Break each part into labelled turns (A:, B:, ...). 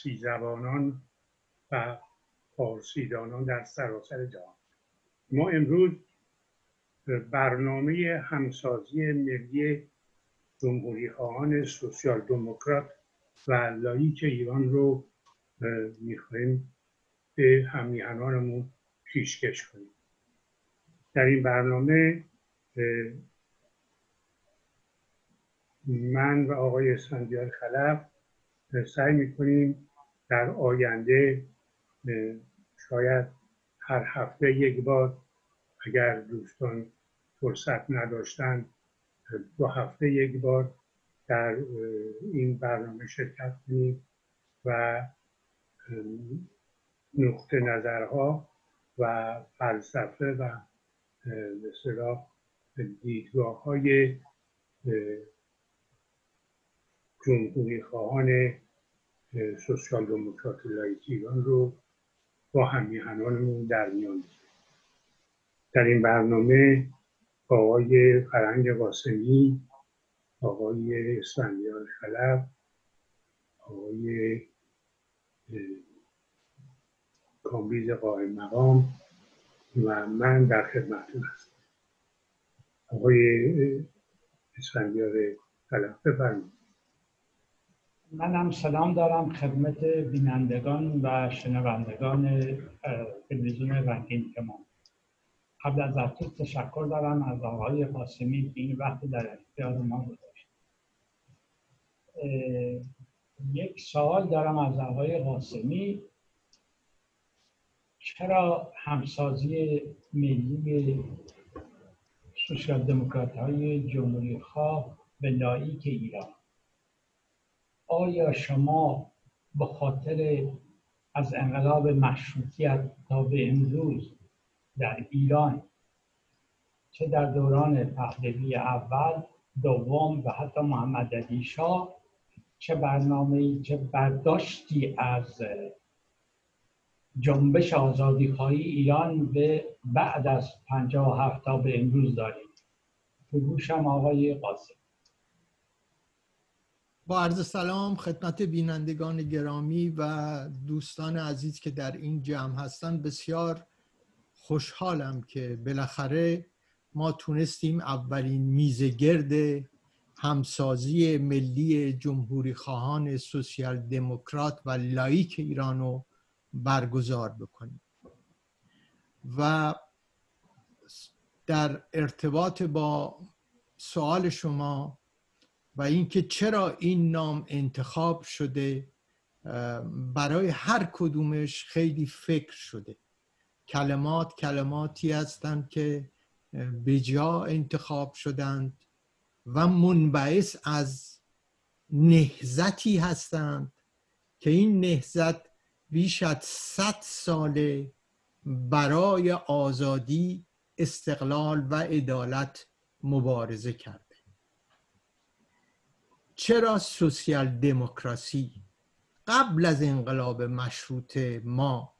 A: پارسی زبانان و پارسیدانان در سراسر جهان. ما امروز برنامه همسازی ملی جمهوری خواهان سوسیال دموکرات و لایک ایران رو می‌خواهیم به همیهنانمون پیشکش کنیم. در این برنامه من و آقای اسفندیار خلف سعی می‌کنیم در آینده شاید هر هفته یک بار اگر دوستان فرصت نداشتن دو هفته یک بار در این برنامه شرکت کنیم و نقطه نظرها و فلسفه و مثلا دیدگاه های جمهوری خواهان سوسیال دموکرات لایکی ایران رو با همیهنانمون در میان در این برنامه آقای فرنگ قاسمی آقای اسفندیار خلف آقای کامبیز قائم مقام و من در خدمتتون هستم. آقای اسفندیار خلف بفرمایید.
B: منم سلام دارم خدمت بینندگان و شنوندگان تلویزیون رنگین کمان قبل از هر تشکر دارم از آقای قاسمی که این وقت در اختیار ما گذاشت. یک سوال دارم از آقای قاسمی. چرا همسازی ملی سوسیال دموکرات های جمهوری خواه به لایک ایران؟ آیا شما به خاطر از انقلاب مشروطیت تا به امروز در ایران چه در دوران پهلوی اول دوم و حتی محمد علی شاه چه برنامه چه برداشتی از جنبش آزادی خواهی ایران به بعد از هفت تا به امروز داریم بگوشم آقای قاسم.
C: با عرض سلام خدمت بینندگان گرامی و دوستان عزیز که در این جمع هستند بسیار خوشحالم که بالاخره ما تونستیم اولین میزگرد همسازی ملی جمهوری خواهان سوسیال دموکرات و لایک ایرانو برگزار بکنیم. و در ارتباط با سوال شما و اینکه چرا این نام انتخاب شده برای هر کدومش خیلی فکر شده. کلمات کلماتی هستند که به جا انتخاب شدند و منبعث از نهزتی هستند که این نهزت بیش از صد ساله برای آزادی استقلال و عدالت مبارزه کرده چرا سوسیال دموکراسی قبل از انقلاب مشروطه ما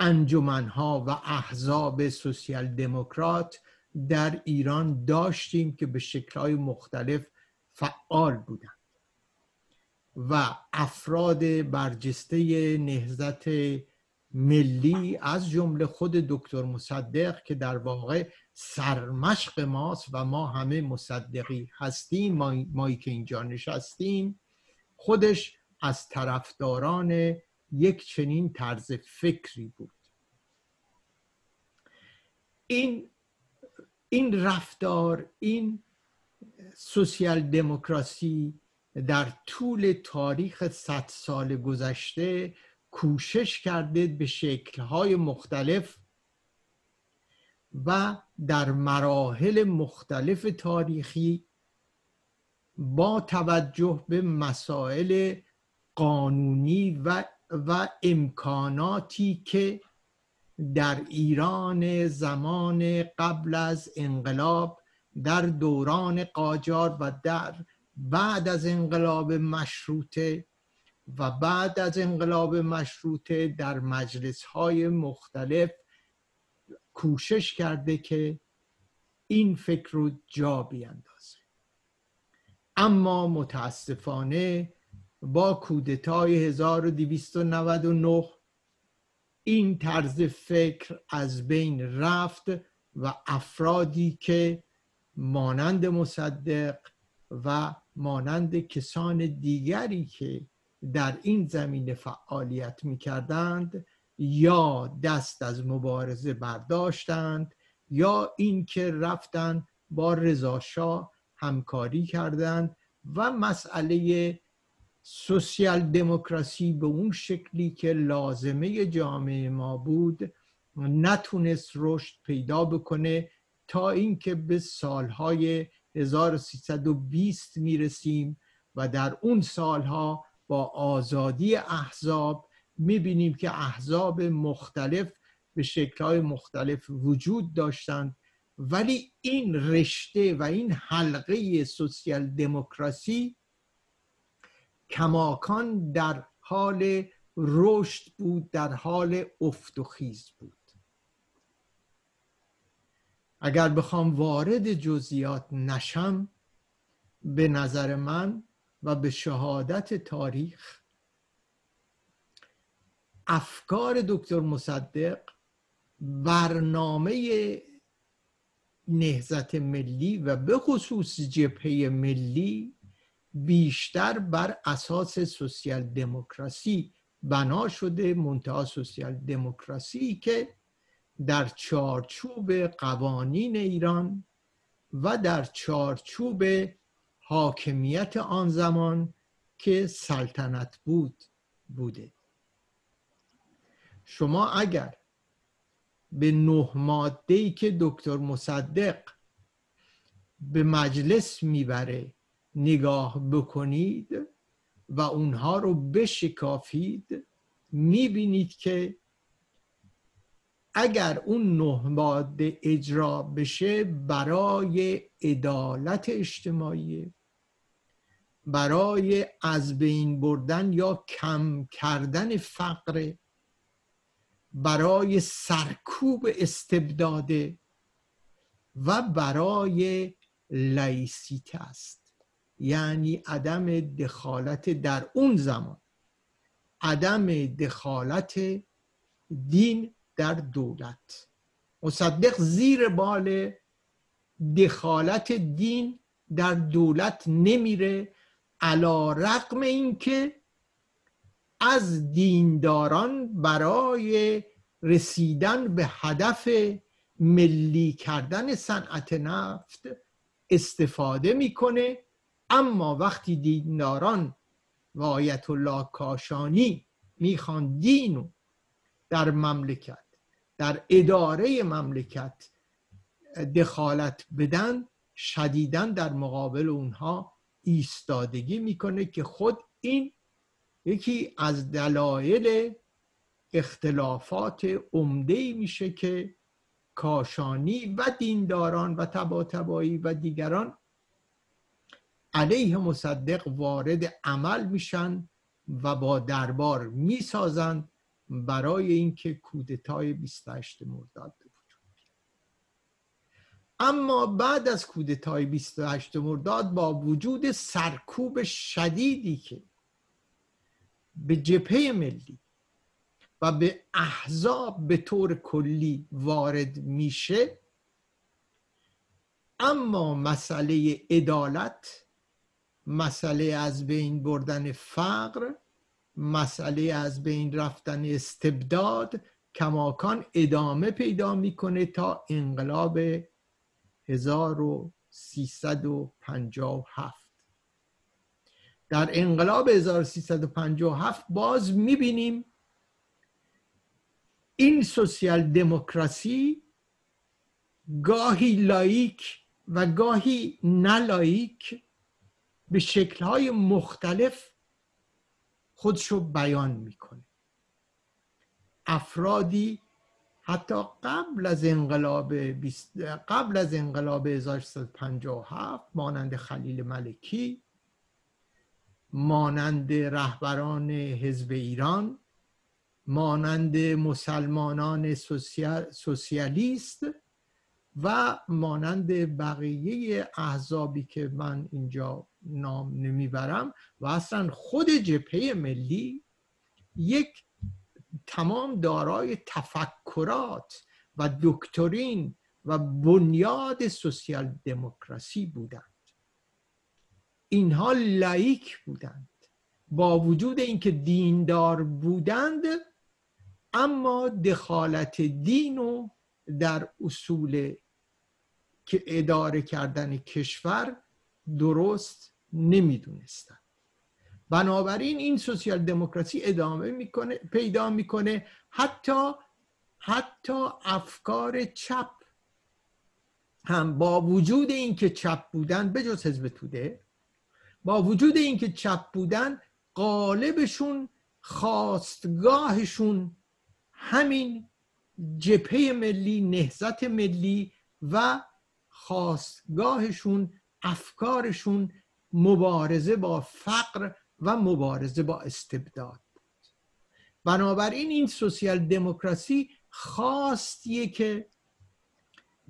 C: انجمنها و احزاب سوسیال دموکرات در ایران داشتیم که به شکلهای مختلف فعال بودند و افراد برجسته نهزت ملی از جمله خود دکتر مصدق که در واقع سرمشق ماست و ما همه مصدقی هستیم مایی که اینجا نشستیم خودش از طرفداران یک چنین طرز فکری بود. این این رفتار این سوسیال دموکراسی در طول تاریخ صد سال گذشته کوشش کرده به شکلهای مختلف و در مراحل مختلف تاریخی با توجه به مسائل قانونی و, و امکاناتی که در ایران زمان قبل از انقلاب در دوران قاجار و در بعد از انقلاب مشروطه و بعد از انقلاب مشروطه در مجلس های مختلف کوشش کرده که این فکر رو جا بیندازه اما متاسفانه با کودتای 1299 این طرز فکر از بین رفت و افرادی که مانند مصدق و مانند کسان دیگری که در این زمینه فعالیت می کردند یا دست از مبارزه برداشتند یا اینکه رفتن با رضاشاه همکاری کردند و مسئله سوسیال دموکراسی به اون شکلی که لازمه جامعه ما بود نتونست رشد پیدا بکنه تا اینکه به سالهای 1320 می‌رسیم و در اون سالها با آزادی احزاب می‌بینیم که احزاب مختلف به شکلهای مختلف وجود داشتند. ولی این رشته و این حلقه سوسیال دموکراسی کماکان در حال رشد بود در حال افت و خیز بود. اگر بخوام وارد جزئیات نشم به نظر من و به شهادت تاریخ. افکار دکتر مصدق برنامه نهزت ملی و به خصوص جبهه ملی بیشتر بر اساس سوسیال دموکراسی بنا شده منتها سوسیال دموکراسی که در چارچوب قوانین ایران و در چارچوب حاکمیت آن زمان که سلطنت بود بوده. شما اگر به نه ماده ای که دکتر مصدق به مجلس می‌بره نگاه بکنید و اونها رو بشکافید می‌بینید که اگر اون نه ماده اجرا بشه برای عدالت اجتماعی برای از بین بردن یا کم کردن فقر برای سرکوب استبداده و برای لایسیته است. یعنی عدم دخالت در اون زمان. عدم دخالت دین در دولت. مصدق زیر بال دخالت دین در دولت نمیره. علا رقم اینکه از دینداران برای رسیدن به هدف ملی کردن صنعت نفت استفاده می‌کنه. اما وقتی دینداران و آیت الله کاشانی می‌خوان دینو در مملکت در اداره مملکت دخالت بدن شدیدن در مقابل اونها ایستادگی می‌کنه که خود این یکی از دلایل اختلافات عمده میشه که کاشانی و دینداران و تباتبایی و دیگران علیه مصدق وارد عمل میشن و با دربار می‌سازند برای اینکه کودتای 28 مرداد اما بعد از کودتای 28 مرداد با وجود سرکوب شدیدی که به جبهه ملی و به احزاب به طور کلی وارد میشه اما مسئله عدالت مسئله از بین بردن فقر مسئله از بین رفتن استبداد کماکان ادامه پیدا می‌کنه تا انقلاب 1357 در انقلاب 1357 باز می‌بینیم این سوسیال دموکراسی گاهی لایک و گاهی نلایک به شکلهای مختلف خودشو بیان می‌کنه. افرادی حتی قبل از انقلاب قبل از انقلاب 1357 مانند خلیل ملکی مانند رهبران حزب ایران مانند مسلمانان سوسیالیست و مانند بقیه احزابی که من اینجا نام نمی‌برم و اصلا خود جبهه ملی یک تمام دارای تفکرات و دکترین و بنیاد سوسیال دموکراسی بودند. اینها لایک بودند. با وجود اینکه دیندار بودند اما دخالت دین و در اصول که اداره کردن کشور درست نمی‌دونستند. بنابراین این سوسیال دموکراسی ادامه می‌کنه پیدا می‌کنه. حتی حتی افکار چپ هم با وجود اینکه چپ بودن به جز حزب توده با وجود اینکه چپ بودن قالبشون خواستگاهشون همین جبهه ملی نهزت ملی و خواستگاهشون افکارشون مبارزه با فقر و مبارزه با استبداد بود. بنابراین این سوسیال دموکراسی خواستیه که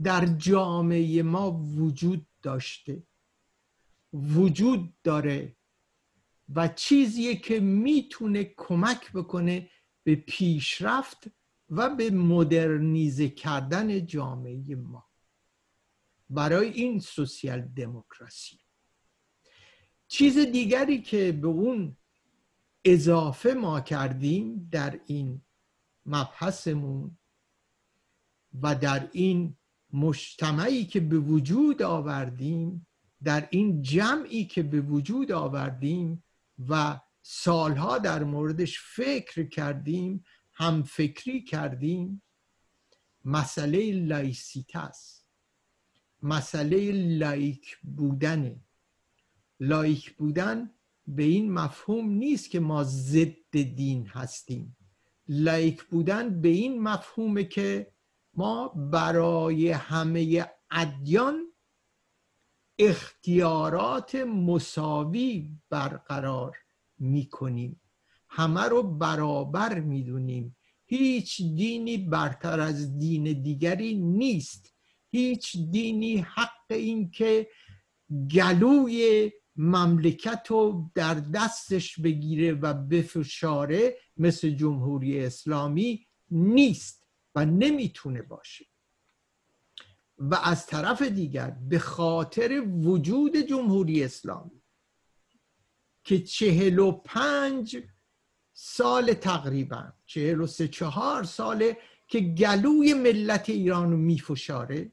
C: در جامعه ما وجود داشته وجود داره و چیزیه که می‌تونه کمک بکنه به پیشرفت و به مدرنیزه کردن جامعه ما. برای این سوسیال دموکراسی. چیز دیگری که به اون اضافه ما کردیم در این مبحثمون و در این مجتمعی که به وجود آوردیم در این جمعی که به وجود آوردیم و سالها در موردش فکر کردیم هم فکری کردیم مسئله laïcité است. مسئله لائیک بودنه. لائیک بودن به این مفهوم نیست که ما ضد دین هستیم. لایک بودن به این مفهومه که ما برای همه ادیان اختیارات مساوی برقرار می‌کنیم. همه رو برابر می‌دونیم. هیچ دینی برتر از دین دیگری نیست. هیچ دینی حق این که گلوی مملکت رو در دستش بگیره و بفشاره مثل جمهوری اسلامی نیست و نمی‌تونه باشه. و از طرف دیگر به خاطر وجود جمهوری اسلامی که چهل و پنج سال تقریبا چهل و سه چهار ساله که گلوی ملت ایران رو میفشاره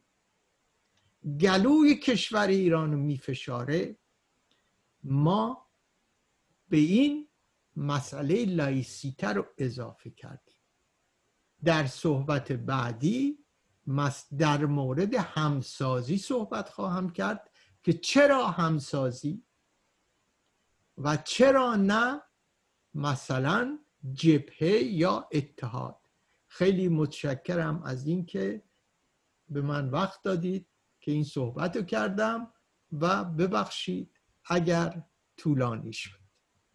C: گلوی کشور ایران رو میفشاره ما به این مسئله لایسیته رو اضافه کردیم. در صحبت بعدی در مورد همسازی صحبت خواهم کرد که چرا همسازی و چرا نه مثلا جبهه یا اتحاد. خیلی متشکرم از اینکه به من وقت دادید که این صحبت رو کردم و ببخشید اگر طولانی شد.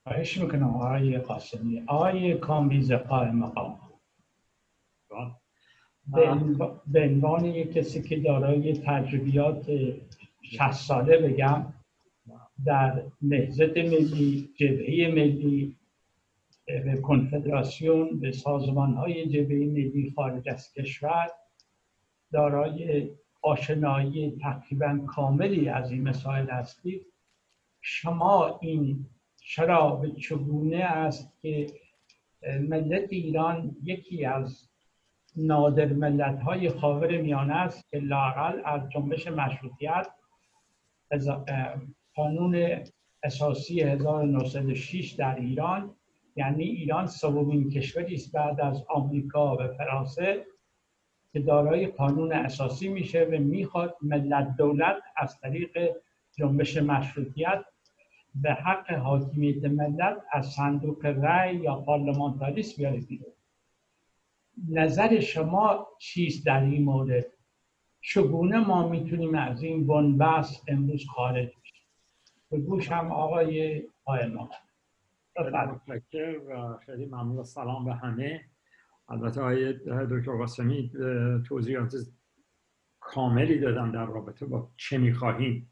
B: خواهش می‌کنم آقای قاسمی. آقای کامبیز قائم مقام. به عنوان یک کسی که دارای تجربیات 60 ساله بگم در نهزت ملی جبهه ملی به کنفدراسیون به سازمان های جبهه ملی خارج از کشور دارای آشنایی تقریبا کاملی از این مسائل هستید شما این چرا به چگونه است که ملت ایران یکی از نادر ملت های خاور میانه است که لاقل از جنبش مشروطیت قانون اساسی 1906 در ایران یعنی ایران سومین کشوری است بعد از آمریکا و فرانسه که دارای قانون اساسی میشه و می‌خواد ملت دولت از طریق جنبش مشروطیت به حق حاکمیت ملت از صندوق رأی یا پارلمانتاریسم بیاره بیرون. نظر شما چیست در این مورد؟ چگونه ما می‌تونیم از این بنبست امروز خارج بشیم؟ به گوش هم آقای قائم
D: و خیلی ممنون سلام به همه. البته آقای دکتر قاسمی توضیحات کاملی دادن در رابطه با چه می‌خواهیم.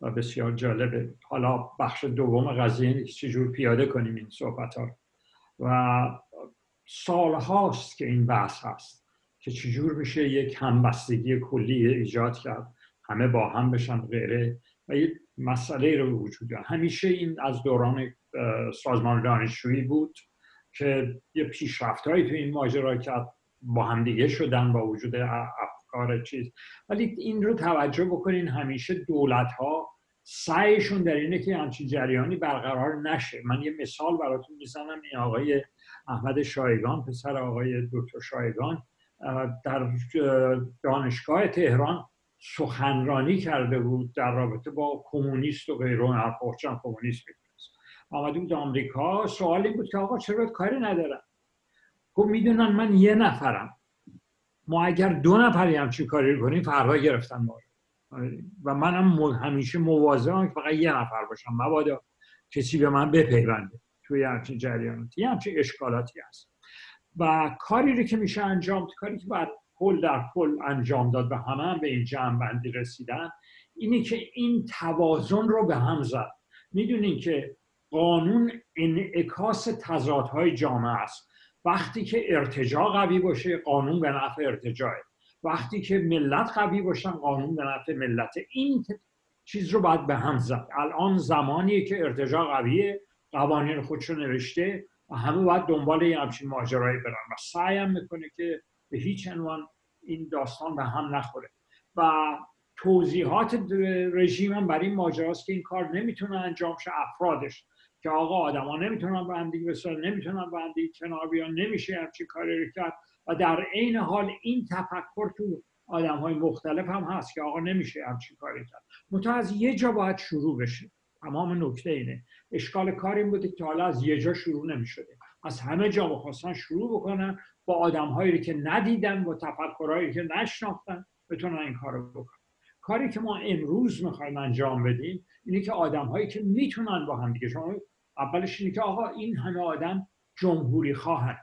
D: و بسیار جالبه. حالا بخش دوم قضیه چجور پیاده کنیم این صحبت ها و سال هاست که این بحث هست که چجور میشه یک همبستگی کلی ایجاد کرد. همه با هم بشن غیره. و یک مسئله رو وجود داره. همیشه این از دوران سازمان دانشجویی بود که یه پیشرفت هایی تو این ماجرا کرد. با همدیگه شدن با وجود افکار چیز. ولی این رو توجه بکنین همیشه دولت ها سعیشون در اینه که همچین جریانی برقرار نشه. من یه مثال براتون می‌زنم. این آقای احمد شایگان پسر آقای دکتر شایگان در دانشگاه تهران سخنرانی کرده بود در رابطه با کمونیست و غیره هر کمونیست می‌دونست. آمده بود آمریکا. سوال این بود که آقا چرا کاری ندارم؟ گفت می‌دونن من یه نفرم. ما اگر دو نفری هم چی کاری کنیم فردا گرفتن ما و منم همیشه مواظبم که فقط یه نفر باشم. مبادا کسی به من بپیونده توی همچین جریاناتی. همچین اشکالاتی هست. و کاری رو که میشه انجام کاری که باید پل در پل انجام داد و همه هم به این جمع بندی رسیدن اینی که این توازن رو به هم زد. می‌دونین که قانون انعکاس تضادهای جامعه است. وقتی که ارتجاع قوی باشه قانون به نفع ارتجاعه وقتی که ملت قوی باشن قانون به نفع ملت. این چیز رو باید به هم زد. الان زمانیه که ارتجاع قویه قوانین خودشو نوشته و همه باید دنبال یه همچین ماجرایی برن. و سعیم می‌کنه که به هیچ عنوان این داستان به هم نخوره. و توضیحات رژیم هم برای این ماجراست که این کار نمی‌تونه انجام شه افرادش که آقا آدما نمی‌تونن با هم دیگه نمی‌تونن با هم دیگه کنار بیان نمیشه همچین کاری رو کرد. و در عین حال این تفکر تو آدم های مختلف هم هست که آقا نمیشه همچین کاری کرد. منتها از یه جا باید شروع بشه. تمام نکته اینه. اشکال کار این بوده که حالا از یه جا شروع نمی‌شده. از همه جا بخواستن شروع بکنن با آدم هایی که ندیدن با تفکرهایی که نشناختن بتونن این کارو بکنن. کاری که ما امروز می‌خوایم انجام بدیم اینه که آدم هایی که می‌تونن با هم دیگه شما اولش اینه که آقا این همه آدم جمهوری خواهن.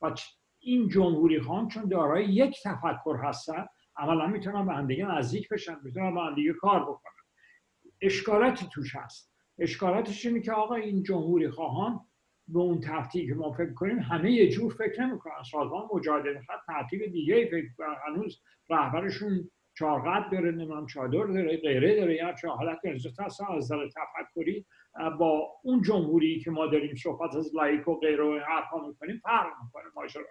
D: و این جمهوری خواهن چون دارای یک تفکر هستن عملا می‌تونن به هم دیگه نزدیک بشن می‌تونن هم دیگه کار بکنن. اشکالاتی توش هست. اشکالاتش اینه که آقا این جمهوری خواهان به اون ترتیب که ما فکر کنیم همه یه جور فکر نمی‌کنن. سازمان مجادله خط ترتیب دیگه فکر هنوز رهبرشون چارقد داره نمیم چادر داره غیره داره. یا چه حالت هست از نظر تفکری با اون جمهوری که ما داریم صحبت از لایک و غیره و حرفا می‌کنیم فرق می‌کنه ماجرا.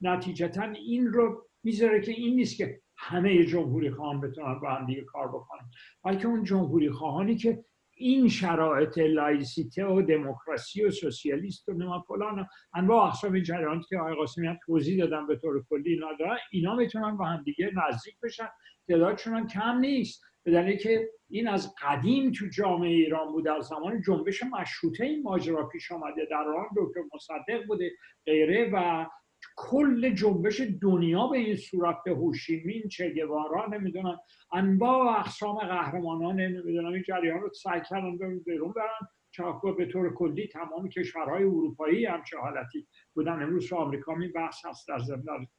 D: نتیجتا این رو می‌ذاره که این نیست که همه جمهوری خواهان بتونن با هم دیگه کار بکنن. بلکه اون جمهوری خواهانی که این شرایط لایسیته و دموکراسی و سوسیالیست و نما فلان انواع اقسام که آقای قاسمی هم توضیح دادن به طور کلی اینا دارن اینا می‌تونن با هم دیگه نزدیک بشن. تعدادشون هم کم نیست. به که این از قدیم تو جامعه ایران بوده از زمان جنبش مشروطه این ماجرا پیش آمده در آن دکتر مصدق بوده غیره و کل جنبش دنیا به این صورت به هوشیمین چه گوارا نمی‌دونم. انواع و اقسام قهرمانان نمی‌دونم این جریان رو سعی کردن بیرون برن. چاکو به طور کلی تمام کشورهای اروپایی همچه حالتی بودن. امروز تو آمریکا این بحث هست در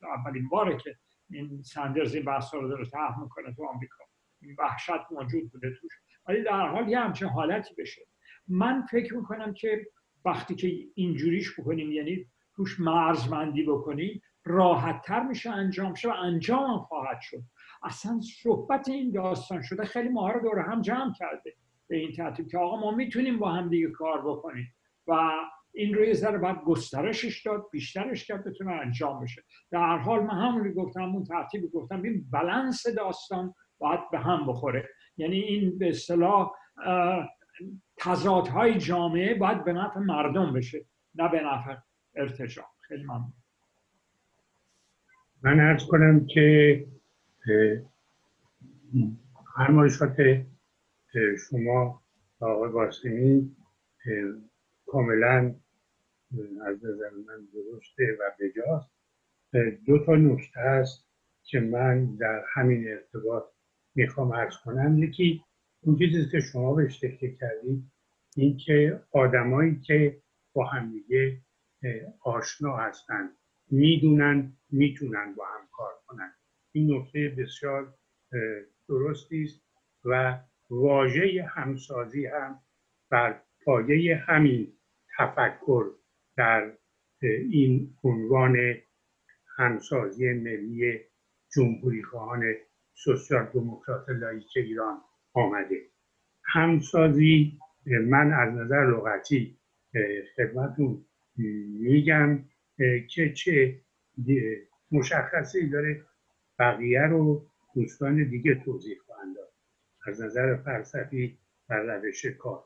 D: اولین باره که این سندرز این بحث رو داره تحت می‌کنه تو آمریکا. این وحشت موجود بوده توش. ولی در حال یه همچین حالتی بشه. من فکر می‌کنم که وقتی که اینجوریش بکنیم یعنی توش مرزمندی بکنیم راحتتر میشه انجام شه و انجام خواهد شد. اصلا صحبت این داستان شده خیلی ماها رو دور هم جمع کرده به این ترتیب که آقا ما می‌تونیم با هم دیگه کار بکنیم و این رو یه ذره باید گسترشش داد بیشترش کرد بتونه انجام بشه. در حال من همون گفتم اون ترتیب گفتم این بلنس داستان باید به هم بخوره. یعنی این به اصطلاح تضادهای جامعه باید به نفع مردم بشه نه به نفع ارتجاع خیلی ممنون.
A: من ارز کنم که فرمایشات شما آقای باسمی کاملا از نظر من درسته و بجاست. دو تا نکته هست که من در همین ارتباط می‌خوام ارز کنم. یکی اون چیزی که شما بهش تکیه کردید این که آدمایی که با همدیگه آشنا هستند می‌دونن می‌تونن با هم کار کنن. این نکته بسیار درستی است و واژه همسازی هم بر پایه همین تفکر در این عنوان همسازی ملی جمهوری خواهان سوسیال دموکرات لایک ایران آمده. همسازی من از نظر لغتی خدمتون میگم که چه مشخصی داره. بقیه رو دوستان دیگه توضیح خواهند داد. از نظر فلسفی و روش کار.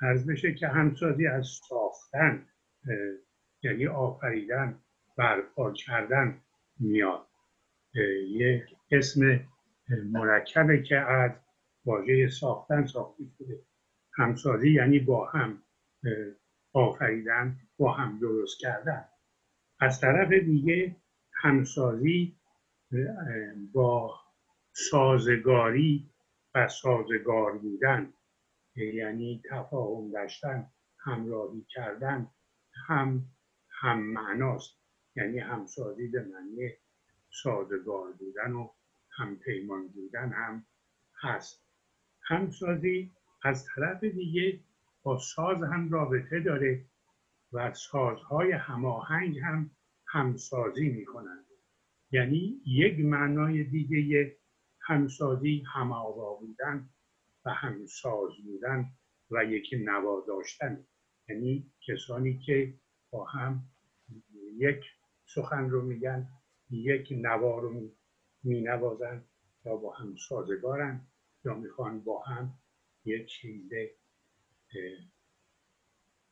A: عرض بشه که همسازی از ساختن یعنی آفریدن برپا کردن میاد. یک اسم مرکبه که از واژه ساختن ساخته شده. همسازی یعنی با هم آفریدن با هم درست کردن. از طرف دیگه همسازی با سازگاری و سازگار بودن یعنی تفاهم داشتن همراهی کردن هم هم معناست. یعنی همسازی به معنی سازگار بودن و هم پیمان بودن هم هست. همسازی از طرف دیگه با ساز هم رابطه داره و سازهای هماهنگ هم همسازی می‌کنند. یعنی یک معنای دیگه همسازی هماوا بودن و همساز بودن و یکی نوا داشتن یعنی کسانی که با هم یک سخن رو میگن یک نوا رو می نوازن یا با هم سازگارن یا می‌خوان با هم یک چیز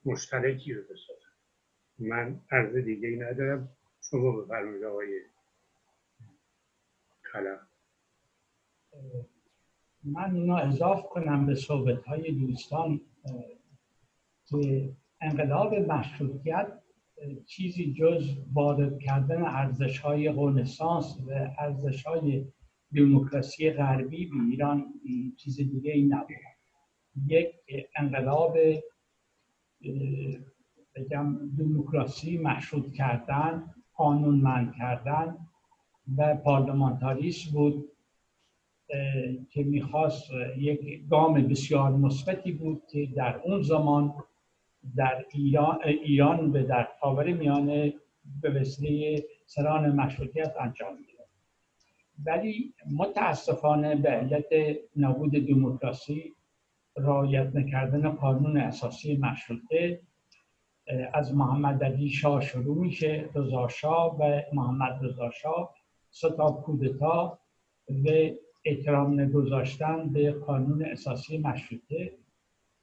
A: مشترکی رو بسازن. من عرض دیگه ای ندارم. شما بفرمایید آقای خلق
B: من اینو اضاف کنم به صحبت های دوستان که انقلاب مشروطیت چیزی جز وارد کردن ارزش های رنسانس و ارزش های دموکراسی غربی به ایران چیز دیگه این نبود. یک انقلاب بگم دموکراسی مشروط کردن قانونمند کردن و پارلمانتاریسم بود که می‌خواست یک گام بسیار مثبتی بود که در اون زمان در ایران, ایران به در خاور میانه به وسیله سران مشروطیت انجام میده. ولی متاسفانه به علت نبود دموکراسی رعایت نکردن قانون اساسی مشروطه از محمد علی شاه شروع میشه رضا شاه و محمد رضا شاه ستا کودتا و احترام نگذاشتن به قانون اساسی مشروطه.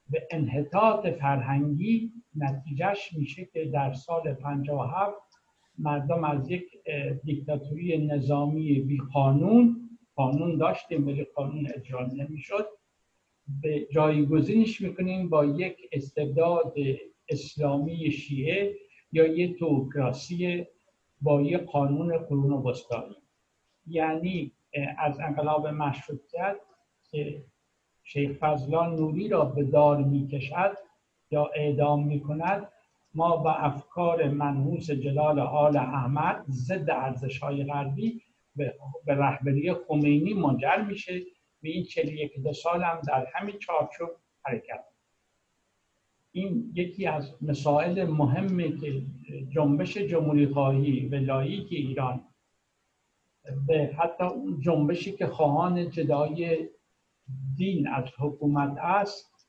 B: به انحطاط فرهنگی نتیجهش میشه که در سال 57 مردم از یک دیکتاتوری نظامی بی قانون قانون داشتیم ولی قانون اجرا نمی‌شد. به جایگزینش می‌کنیم با یک استبداد اسلامی شیعه یا یک توکراسی با یک قانون قرون وسطایی. یعنی از انقلاب مشروطیت که شیخ فضلان نوری را به دار می‌کشد یا اعدام می‌کند ما با افکار منحوس جلال آل احمد ضد ارزش های غربی به رهبری خمینی منجر میشه. به این یک دو سال هم در همین چارچوب حرکت. این یکی از مسائل مهمی که جنبش جمهوری خواهی و لایک ایران به حتی اون جنبشی که خواهان جدای دین از حکومت است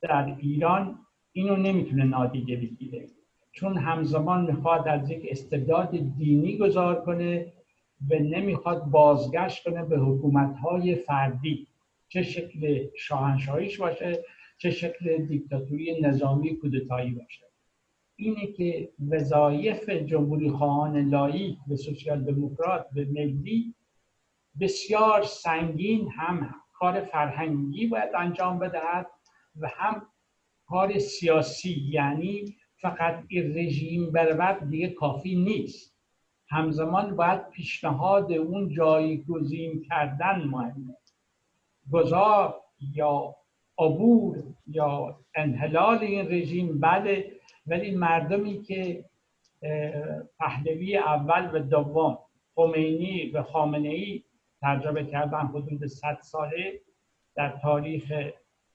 B: در ایران اینو نمی‌تونه نادیده بگیره. چون همزمان می‌خواد از یک استبداد دینی گذار کنه و نمی‌خواد بازگشت کنه به حکومت های فردی. چه شکل شاهنشاهیش باشه چه شکل دیکتاتوری نظامی کودتایی باشه. اینه که وظایف جمهوری خواهان لایی به سوسیال دموکرات به ملی بسیار سنگین هم کار فرهنگی باید انجام بدهد و هم کار سیاسی یعنی فقط این رژیم برود دیگه کافی نیست. همزمان باید پیشنهاد اون جایگزین کردن مهمه. گذار یا عبور یا انحلال این رژیم بله ولی مردمی که پهلوی اول و دوم خمینی و خامنه ای ترجمه کردن حدود 100 ساله در تاریخ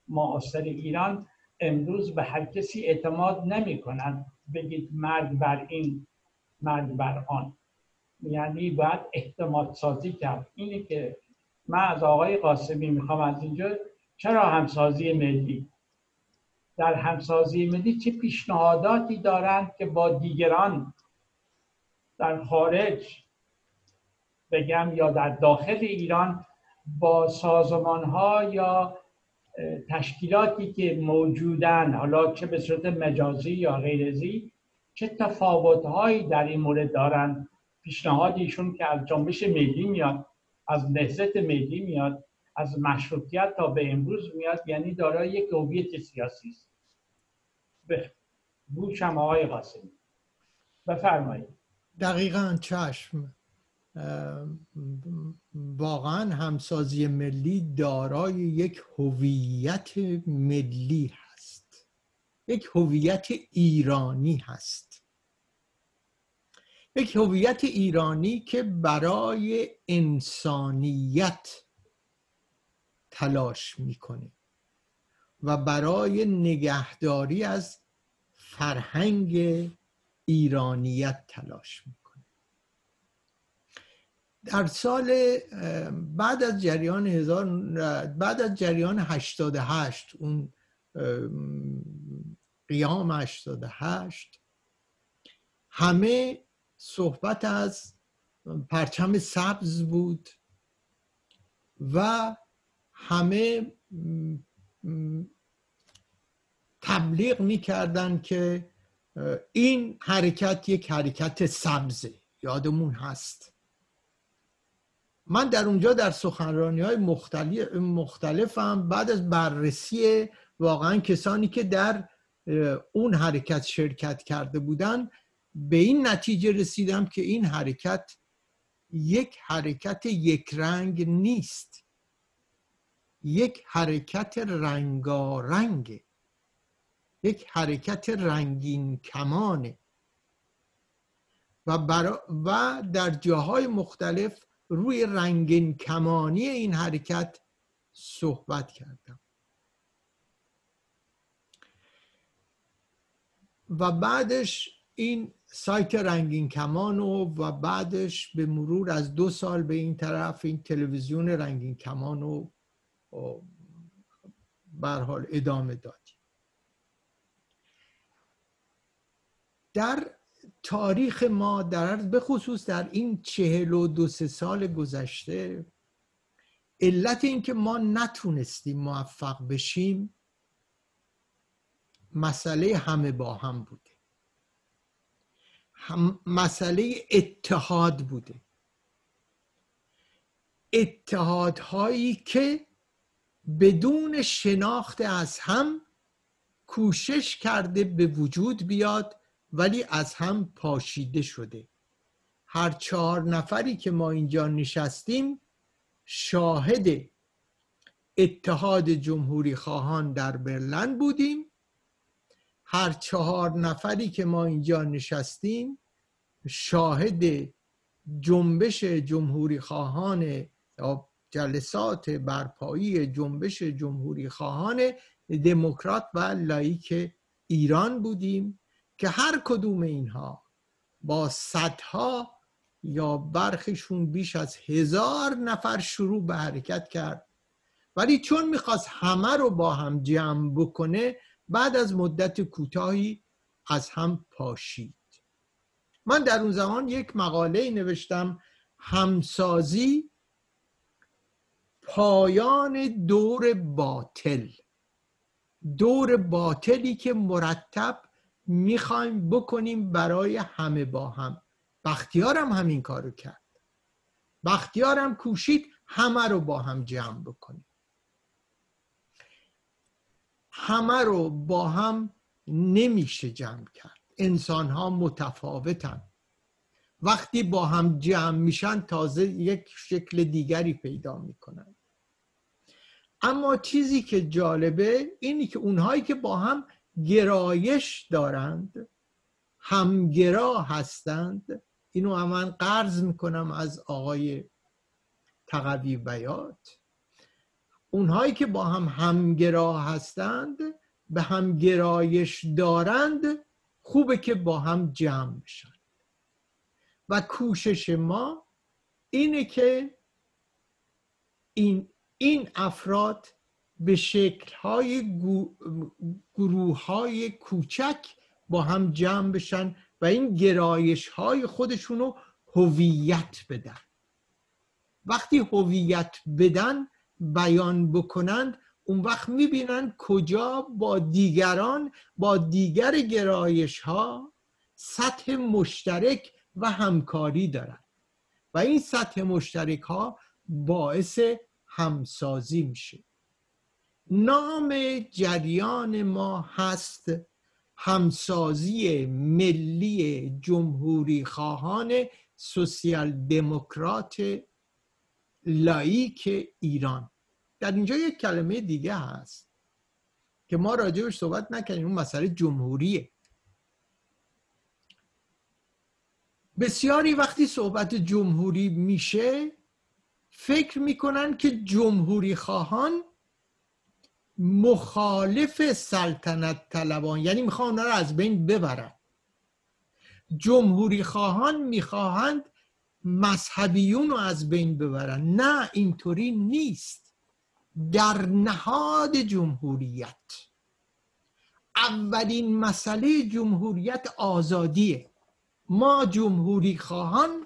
B: معاصر ایران. امروز به هر کسی اعتماد نمی کنند. بگید مرد بر این مرد بر آن. یعنی باید احتماد سازی کرد. اینه که من از آقای قاسمی می‌خوام از اینجا چرا همسازی ملی؟ در همسازی ملی چه پیشنهاداتی دارند که با دیگران در خارج بگم یا در داخل ایران با سازمان ها یا تشکیلاتی که موجودن حالا چه به صورت مجازی یا غیرزی چه تفاوت هایی در این مورد دارن. پیشنهادیشون که از جنبش ملی میاد از نهضت ملی میاد از مشروطیت تا به امروز میاد یعنی دارای یک هویت سیاسی است. به گوشم آقای قاسمی. بفرمایید.
C: دقیقا چشم. واقعا همسازی ملی دارای یک هویت ملی هست. یک هویت ایرانی هست. یک هویت ایرانی که برای انسانیت تلاش می‌کنه و برای نگهداری از فرهنگ ایرانیت تلاش می‌کنه. در سال بعد از جریان هزار بعد از جریان 88 اون قیام 88 همه صحبت از پرچم سبز بود و همه تبلیغ می‌کردن که این حرکت یک حرکت سبزه. یادمون هست. من در اونجا در سخنرانی های مختلف مختلفم. بعد از بررسی واقعا کسانی که در اون حرکت شرکت کرده بودن به این نتیجه رسیدم که این حرکت یک حرکت یک رنگ نیست. یک حرکت رنگارنگه. یک حرکت رنگین کمانه. و, و در جاهای مختلف روی رنگین کمانی این حرکت صحبت کردم. و بعدش این سایت رنگین کمان و, و بعدش به مرور از دو سال به این طرف این تلویزیون رنگین کمان رو حال ادامه دادیم. در تاریخ ما در به خصوص در این چهل و دو سه سال گذشته علت اینکه ما نتونستیم موفق بشیم مسئله همه با هم بوده. هم مسئله اتحاد بوده. اتحادهایی که بدون شناخت از هم کوشش کرده به وجود بیاد ولی از هم پاشیده شده. هر چهار نفری که ما اینجا نشستیم شاهد اتحاد جمهوری خواهان در برلن بودیم. هر چهار نفری که ما اینجا نشستیم شاهد جنبش جمهوری خواهان جلسات برپایی جنبش جمهوری خواهان دموکرات و لایک ایران بودیم. که هر کدوم اینها با صدها یا برخشون بیش از هزار نفر شروع به حرکت کرد. ولی چون می‌خواست همه رو با هم جمع بکنه بعد از مدت کوتاهی از هم پاشید. من در اون زمان یک مقاله نوشتم همسازی پایان دور باطل. دور باطلی که مرتب می‌خوایم بکنیم برای همه با هم. بختیارم همین کارو کرد. بختیارم کوشید همه رو با هم جمع بکنیم. همه رو با هم نمیشه جمع کرد. انسان ها متفاوتن. وقتی با هم جمع میشن تازه یک شکل دیگری پیدا می‌کنن. اما چیزی که جالبه اینی که اونهایی که با هم گرایش دارند همگرا هستند. اینو من قرض می‌کنم از آقای تقوی بیات. اونهایی که با هم همگرا هستند به هم گرایش دارند خوبه که با هم جمع بشن. و کوشش ما اینه که این, این افراد به شکلهای گروه های کوچک با هم جمع بشن و این گرایش های خودشونو هویت بدن. وقتی هویت بدن بیان بکنند اون وقت می‌بینن کجا با دیگران با دیگر گرایش ها سطح مشترک و همکاری دارن. و این سطح مشترک ها باعث همسازی میشه. نام جریان ما هست همسازی ملی جمهوری خواهان سوسیال دموکرات لایک ایران. در اینجا یک کلمه دیگه هست که ما راجبش صحبت نکنیم اون مسئله جمهوریه. بسیاری وقتی صحبت جمهوری میشه فکر می‌کنن که جمهوری خواهان مخالف سلطنت طلبان یعنی می‌خوان اونا رو از بین ببرن. جمهوری خواهان می‌خواهند مذهبیون رو از بین ببرن. نه اینطوری نیست. در نهاد جمهوریت اولین مسئله جمهوریت آزادیه. ما جمهوری خواهان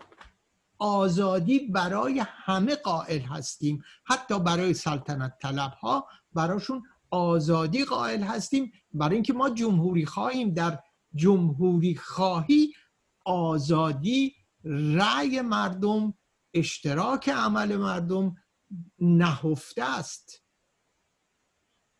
C: آزادی برای همه قائل هستیم حتی برای سلطنت طلب ها براشون آزادی قائل هستیم. برای اینکه ما جمهوری خواهیم. در جمهوری خواهی آزادی رأی مردم اشتراک عمل مردم نهفته است.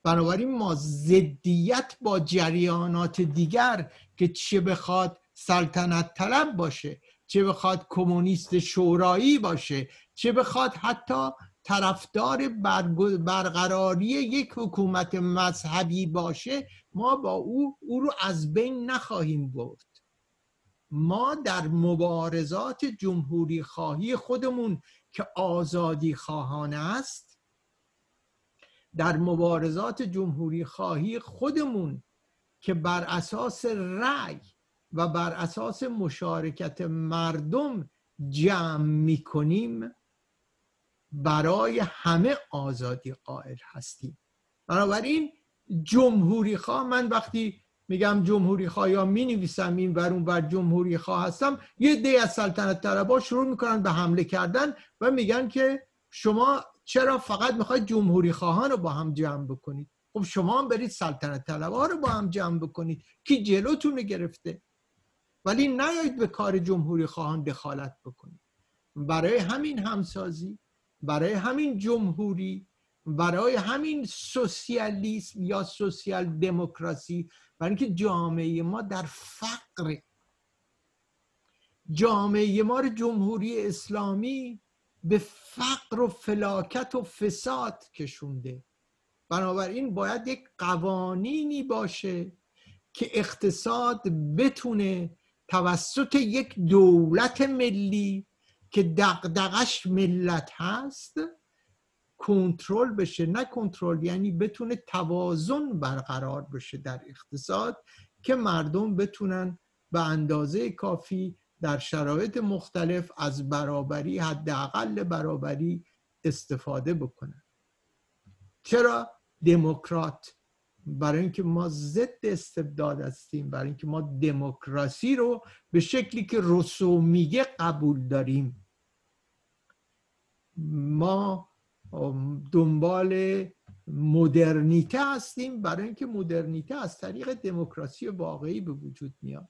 C: بنابراین ما ضدیت با جریانات دیگر که چه بخواد سلطنت طلب باشه چه بخواد کمونیست شورایی باشه چه بخواد حتی طرفدار برقراری یک حکومت مذهبی باشه ما با او او رو از بین نخواهیم برد. ما در مبارزات جمهوری خواهی خودمون که آزادی خواهانه است در مبارزات جمهوری خواهی خودمون که بر اساس رأی و بر اساس مشارکت مردم جمع می‌کنیم برای همه آزادی قائل هستیم. بنابراین جمهوری خواه من وقتی میگم جمهوری خواه یا می نویسم این اون بر جمهوری خواه هستم یه دی از سلطنت طلبا شروع می‌کنن به حمله کردن و میگن که شما چرا فقط می‌خواید جمهوری خواهان رو با هم جمع بکنید؟ خب شما هم برید سلطنت طلبا رو با هم جمع بکنید کی جلوتون گرفته. ولی نیایید به کار جمهوری خواهان دخالت بکنید. برای همین همسازی برای همین جمهوری برای همین سوسیالیسم یا سوسیال دموکراسی برای اینکه جامعه ما در فقر. جامعه ما رو جمهوری اسلامی به فقر و فلاکت و فساد کشونده. بنابراین باید یک قوانینی باشه که اقتصاد بتونه توسط یک دولت ملی که دقدقش ملت هست کنترل بشه. نه کنترل یعنی بتونه توازن برقرار بشه در اقتصاد که مردم بتونن به اندازه کافی در شرایط مختلف از برابری حداقل برابری استفاده بکنن. چرا؟ دموکرات. برای اینکه ما ضد استبداد هستیم برای اینکه ما دموکراسی رو به شکلی که روسو میگه قبول داریم. ما دنبال مدرنیته هستیم برای اینکه مدرنیته از طریق دموکراسی واقعی به وجود میاد.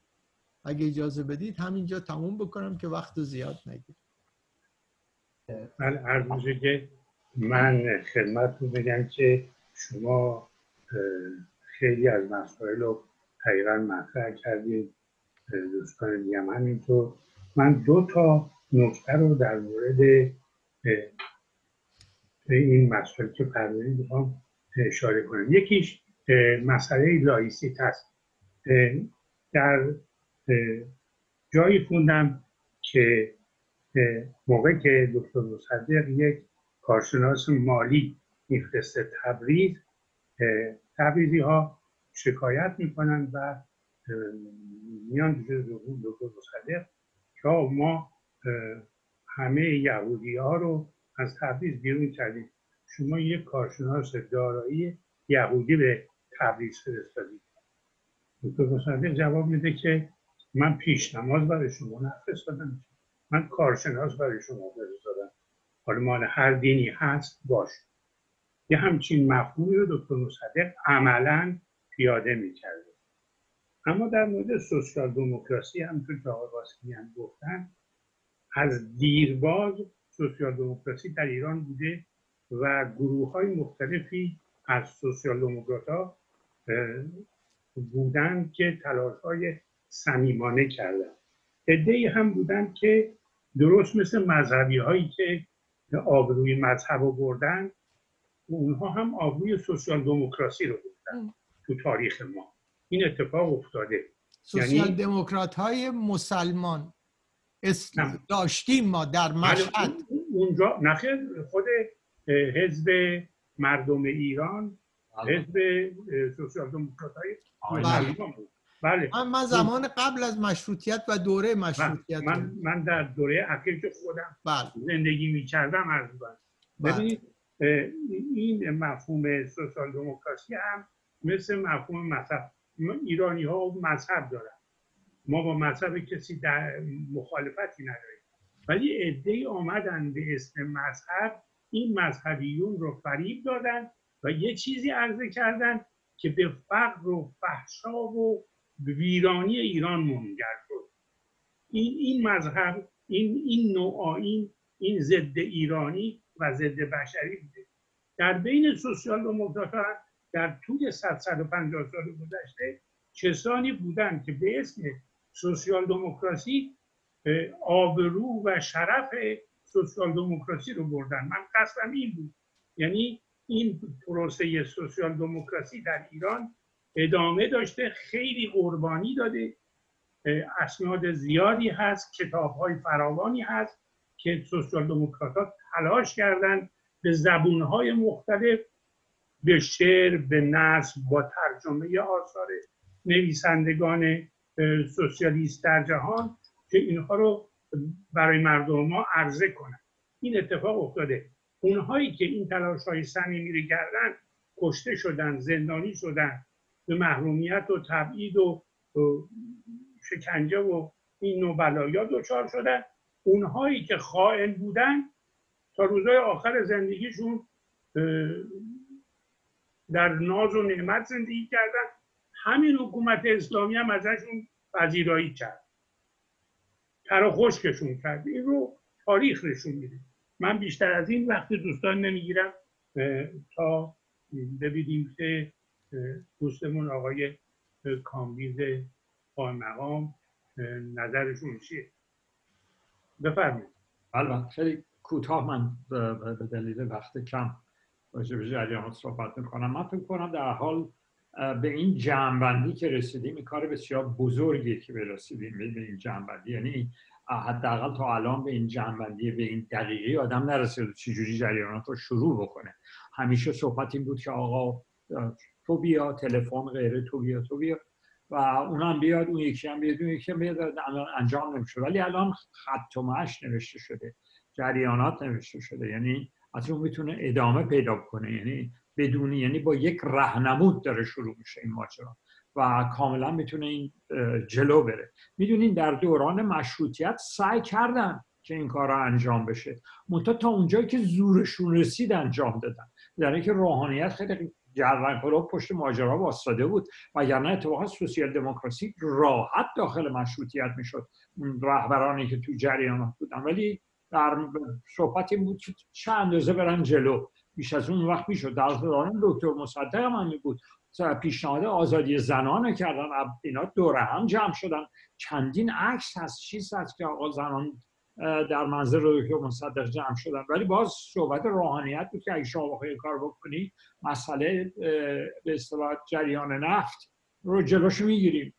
C: اگه اجازه بدید همینجا تموم بکنم که وقت زیاد نگیر
A: من هر که من خدمت رو بگم که شما خیلی از مسائل رو حقیقا مطرح کردید دوستان دیگه هم همینطور من دو تا نکته رو در مورد این مسئله که فرمودید می‌خوام اشاره کنم. یکیش مسئله laïcité هست در جایی خوندم که موقع که دکتر مصدق یک کارشناس مالی میفرسته تبریز تبریزی ها شکایت می‌کنن و میان دکتر مصدق که ما همه یهودی ها رو از تبریز بیرون کردیم. شما یک کارشناس دارایی یهودی به تبریز فرستادید. دکتر مصدق جواب میده که من پیش نماز برای شما نفرستادم. من کارشناس برای شما فرستادم. حالا مال هر دینی هست باش. یه همچین مفهومی رو دکتر مصدق عملا پیاده می‌کرده. اما در مورد سوسیال دموکراسی همونطور که آقای هم گفتن از دیرباز سوسیال دموکراسی در ایران بوده و گروه های مختلفی از سوسیال دموکرات ها بودن که تلاش های صمیمانه کردن ادهی هم بودن که درست مثل مذهبی هایی که آبروی مذهب رو بردن اونها هم آبروی سوسیال دموکراسی رو بردن تو تاریخ ما. این اتفاق افتاده.
C: سوسیال یعنی دموکرات های مسلمان. داشتیم ما در بله، مشهد.
A: اونجا نخیر خود حزب مردم ایران بله. حزب سوسیال دموکرات بود.
C: بله. من زمان قبل از مشروطیت و دوره مشروطیت
A: من, من در دوره اخیر که خودم بله. زندگی می کردم عرض بله. این مفهوم سوسیال دموکراسی هم مثل مفهوم مذهب ایرانی ها مذهب دارن. ما با مذهب کسی در مخالفتی نداریم. ولی عده آمدن به اسم مذهب این مذهبیون رو فریب دادن و یه چیزی عرضه کردن که به فقر و فحشا و ویرانی ایران منجر شد. این این مذهب این این نوع این این ضد ایرانی و ضد بشری بوده. در بین سوسیال دموکرات در طول 150 سال گذشته کسانی بودند که به اسم سوسیال دموکراسی آبرو و شرف سوسیال دموکراسی رو بردن. من قصدم این بود. یعنی این پروسه سوسیال دموکراسی در ایران ادامه داشته خیلی قربانی داده. اسناد زیادی هست کتاب های فراوانی هست که سوسیال دموکرات تلاش کردند به زبون های مختلف به شعر به نصب با ترجمه آثار نویسندگان سوسیالیست در جهان که اینها رو برای مردم ما عرضه کنند این اتفاق افتاده. اونهایی که این تلاش های صمیمی رو کردن کشته شدن زندانی شدن به محرومیت و تبعید و شکنجه و این نوع بلایا دچار شدن. اونهایی که خائن بودن تا روزهای آخر زندگیشون در ناز و نعمت زندگی کردن. همین حکومت اسلامی هم ازشون پذیرایی کرد. ترا خشکشون کرد. این رو تاریخ نشون میده. من بیشتر از این وقتی دوستان نمی‌گیرم تا ببینیم که دوستمون آقای کامبیز مقام نظرشون چیه؟ بفرمایید.
D: البته خیلی کوتاه من به دلیل وقت کم راجع به جریانات صحبت می‌کنم. من فکر کنم در حال به این جمعبندی که رسیدیم این کار بسیار بزرگی که برسیدیم به این جمعبندی. یعنی حداقل تا الان به این جمعبندی به این دقیقی آدم نرسید چجوری جریانات رو شروع بکنه. همیشه صحبت این بود که آقا تو بیا تلفن غیره تو بیا تو بیا. و اون بیاد اون یکی هم بیاد اون یکی هم بیاد انجام نمیشه ولی الان خط و مش نوشته شده جریانات نوشته شده. یعنی از اون می‌تونه ادامه پیدا کنه یعنی بدون یعنی با یک رهنمود داره شروع میشه این ماجرا و کاملا می‌تونه این جلو بره. می‌دونین در دوران مشروطیت سعی کردن که این کار را انجام بشه. منتها تا اونجایی که زورشون رسید انجام دادن. یعنی که روحانیت خیلی جرن پشت ماجرا واسطاده بود وگرنه اتفاقا سوسیال دموکراسی راحت داخل مشروطیت می‌شد. رهبرانی که تو جریانات بودن. ولی در صحبت این بود که چه اندازه برن جلو. بیش از اون وقت می‌شد. در دوران دکتر مصدق هم بود پیشنهاد آزادی زنان کردن. اینا دوره هم جمع شدن. چندین عکس هست چیز هست که آقا زنان در منظر دکتر مصدق جمع شدن. ولی باز صحبت روحانیت بود که اگه شما بخواهی کار بکنی مسئله به اصطلاح جریان نفت رو جلوش می‌گیریم.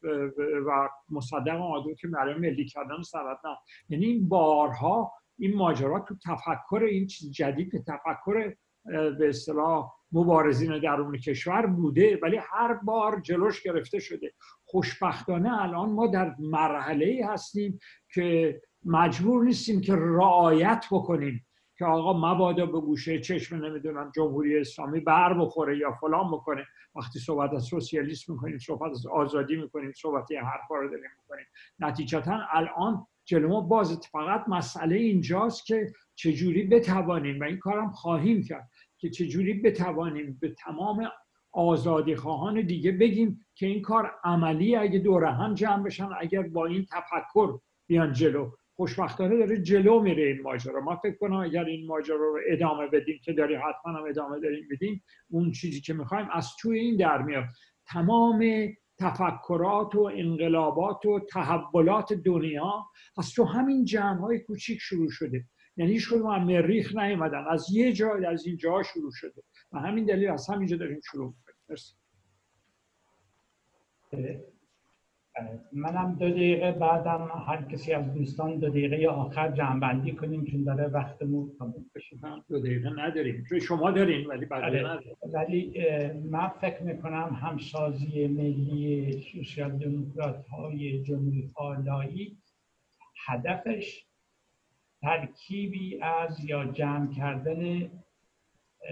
D: و مصدق آدو که برای ملی کردن سرت نه. یعنی این بارها این ماجرا تو تفکر این چیز جدید تفکر به اصطلاح مبارزین درون کشور بوده ولی هر بار جلوش گرفته شده. خوشبختانه الان ما در مرحله هستیم که مجبور نیستیم که رعایت بکنیم که آقا مبادا به گوشه چشم نمی‌دونم جمهوری اسلامی بر بخوره یا فلان بکنه. وقتی صحبت از سوسیالیسم می‌کنیم صحبت از آزادی می‌کنیم صحبت این حرفا رو داریم می‌کنیم. نتیجتا الان جلو ما باز فقط مسئله اینجاست که چجوری بتوانیم و این کارم خواهیم کرد. که چجوری بتوانیم به تمام آزادی خواهان دیگه بگیم که این کار عملی اگه دور هم جمع بشن اگر با این تفکر بیان جلو. خوشبختانه داره جلو میره این ماجرا. ما فکر کنم اگر این ماجرا رو ادامه بدیم که داری حتما هم ادامه داریم بدیم اون چیزی که می‌خوایم از توی این در میاد. تمام تفکرات و انقلابات و تحولات دنیا از تو همین جمع های کوچیک شروع شده. یعنی هیچ کدوم هم مریخ نیومدن. از یه جای از این جا شروع شده. و همین دلیل از همینجا داریم شروع می‌کنیم.
B: منم دو دقیقه بعدم هر کسی از دوستان دو دقیقه آخر جمعبندی کنیم چون داره وقتمون تموم بشه.
D: دو دقیقه نداریم. چون شما دارین ولی
B: آره. ولی من فکر می‌کنم همسازی ملی سوسیال دموکرات های جمهوری لایی هدفش ترکیبی از یا جمع کردن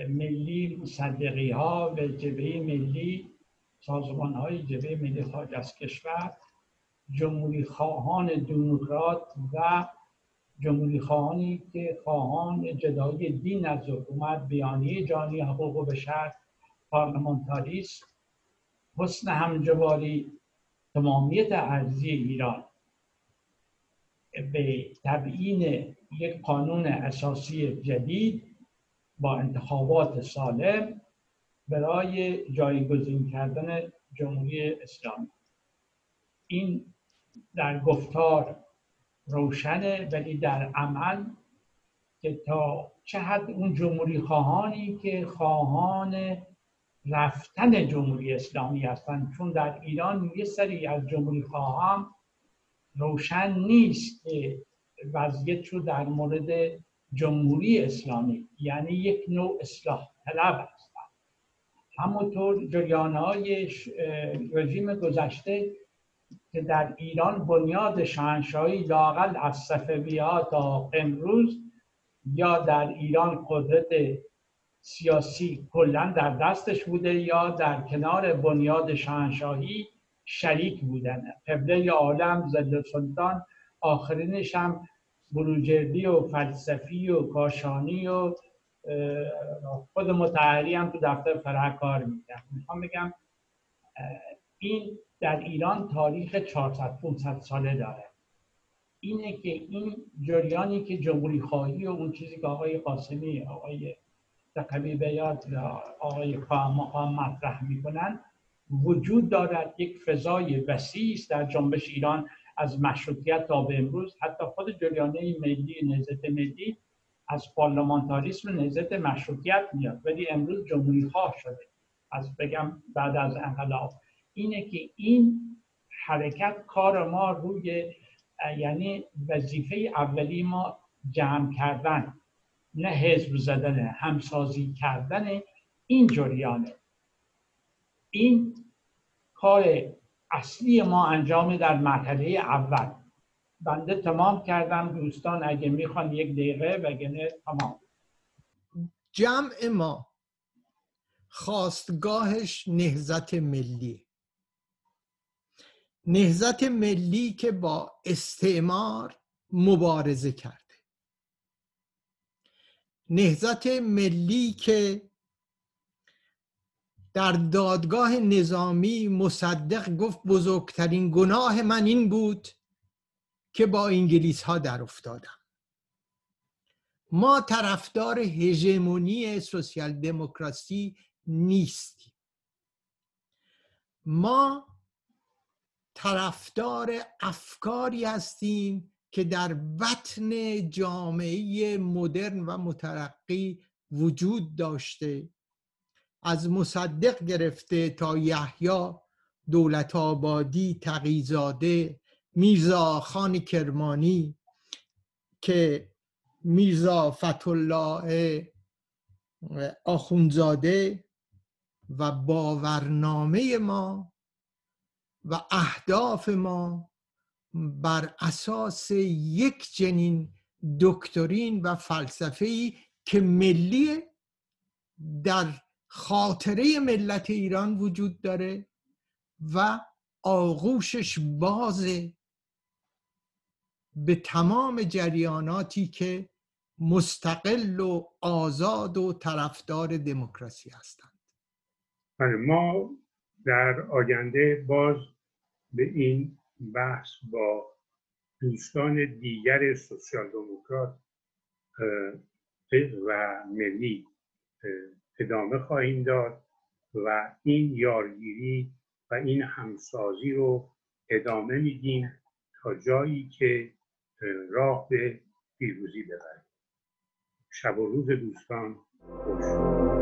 B: ملی مصدقی ها و جبهه ملی سازمان های جبهه ملی خارج از کشور جمهوری خواهان دموکرات و جمهوری خواهانی که خواهان جدایی دین از حکومت بیانیه جانی حقوق بشر پارلمانتاریست حسن همجواری تمامیت ارزی ایران. به تبیین یک قانون اساسی جدید با انتخابات سالم برای جایگزین کردن جمهوری اسلامی. این در گفتار روشنه ولی در عمل که تا چه حد اون جمهوری خواهانی که خواهان رفتن جمهوری اسلامی هستند چون در ایران یه سری از جمهوری خواهان روشن نیست که وضعیت رو در مورد جمهوری اسلامی یعنی یک نوع اصلاح طلب هستند همونطور جریان های رژیم گذشته که در ایران بنیاد شاهنشاهی لاقل از صفوی تا امروز یا در ایران قدرت سیاسی کلا در دستش بوده یا در کنار بنیاد شاهنشاهی شریک بودن. قبله عالم زل سلطان آخرینش هم بروجردی و فلسفی و کاشانی و خود متحری هم تو دفتر فرح کار میدن می‌خوام بگم این در ایران تاریخ 400 500 ساله داره. اینه که این جریانی که جمهوری خواهی و اون چیزی که آقای قاسمی آقای تقوی بیاد و آقای مقام مطرح می‌کنن وجود دارد یک فضای وسیع است در جنبش ایران از مشروطیت تا به امروز. حتی خود جریانه ملی نهضت ملی از پارلمانتاریسم نهضت مشروطیت میاد. ولی امروز جمهوری خواه شده. از بگم بعد از انقلاب. اینه که این حرکت کار ما روی یعنی وظیفه اولی ما جمع کردن نه حزب زدن همسازی کردن این جریانه. این کار اصلی ما انجام در مرحله اول. بنده تمام کردم. دوستان اگه می‌خوان یک دقیقه بگنه تمام.
C: جمع ما خواستگاهش نهزت ملی. نهزت ملی که با استعمار مبارزه کرده. نهزت ملی که در دادگاه نظامی مصدق گفت بزرگترین گناه من این بود که با انگلیس ها در افتادم. ما طرفدار هژمونی سوسیال دموکراسی نیستیم. ما طرفدار افکاری هستیم که در بطن جامعه مدرن و مترقی وجود داشته از مصدق گرفته تا یحیی دولت آبادی تقیزاده میرزا خان کرمانی که میرزا فتولاه آخونزاده و باورنامه ما و اهداف ما بر اساس یک جنین دکترین و فلسفه که ملی در خاطره ملت ایران وجود داره و آغوشش بازه به تمام جریاناتی که مستقل و آزاد و طرفدار دموکراسی هستند.
A: بله، ما در آینده باز به این بحث با دوستان دیگر سوسیال دموکرات و ملی ادامه خواهیم داد و این یارگیری و این همسازی رو ادامه میدیم تا جایی که راه به پیروزی ببریم. شب و روز دوستان خوش.